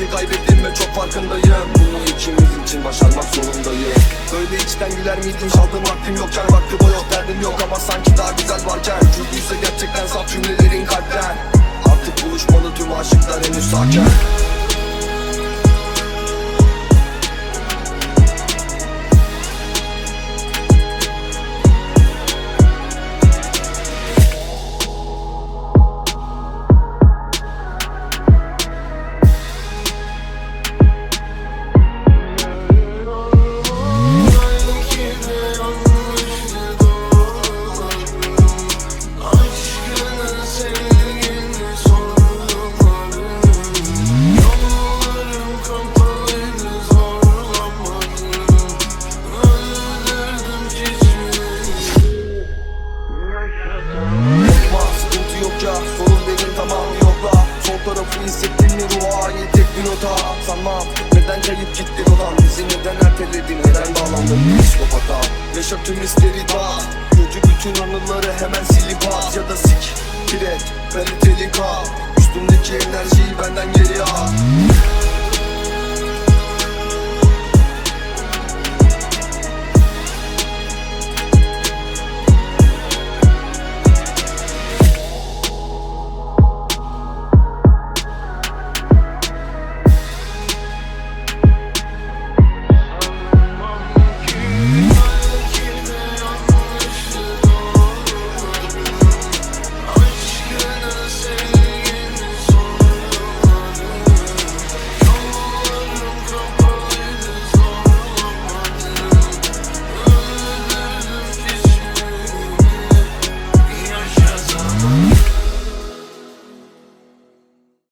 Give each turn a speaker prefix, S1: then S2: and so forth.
S1: Kendimi kaybettim ve çok farkındayım. Bunu ikimiz için başarmak zorundayım. Böyle içten güler miydin çaldığım vaktim yokken Vakti boy yok derdim yok. Ama sanki daha güzel varken Çünküyse gerçekten saf cümlelerin kalpten. Artık buluşmalı tüm aşıklar henüz sakin tarafı hissettin mi ruha tek bir nota. Sanmam neden kayıp gittin olan Bizi neden erteledin? Neden bağlandın? Psikopata Yaşa tüm hisleri dağıt. Kötü bütün anıları hemen silip at. Ya da sik kiret kaliteli kal. Üstümdeki enerjiyi benden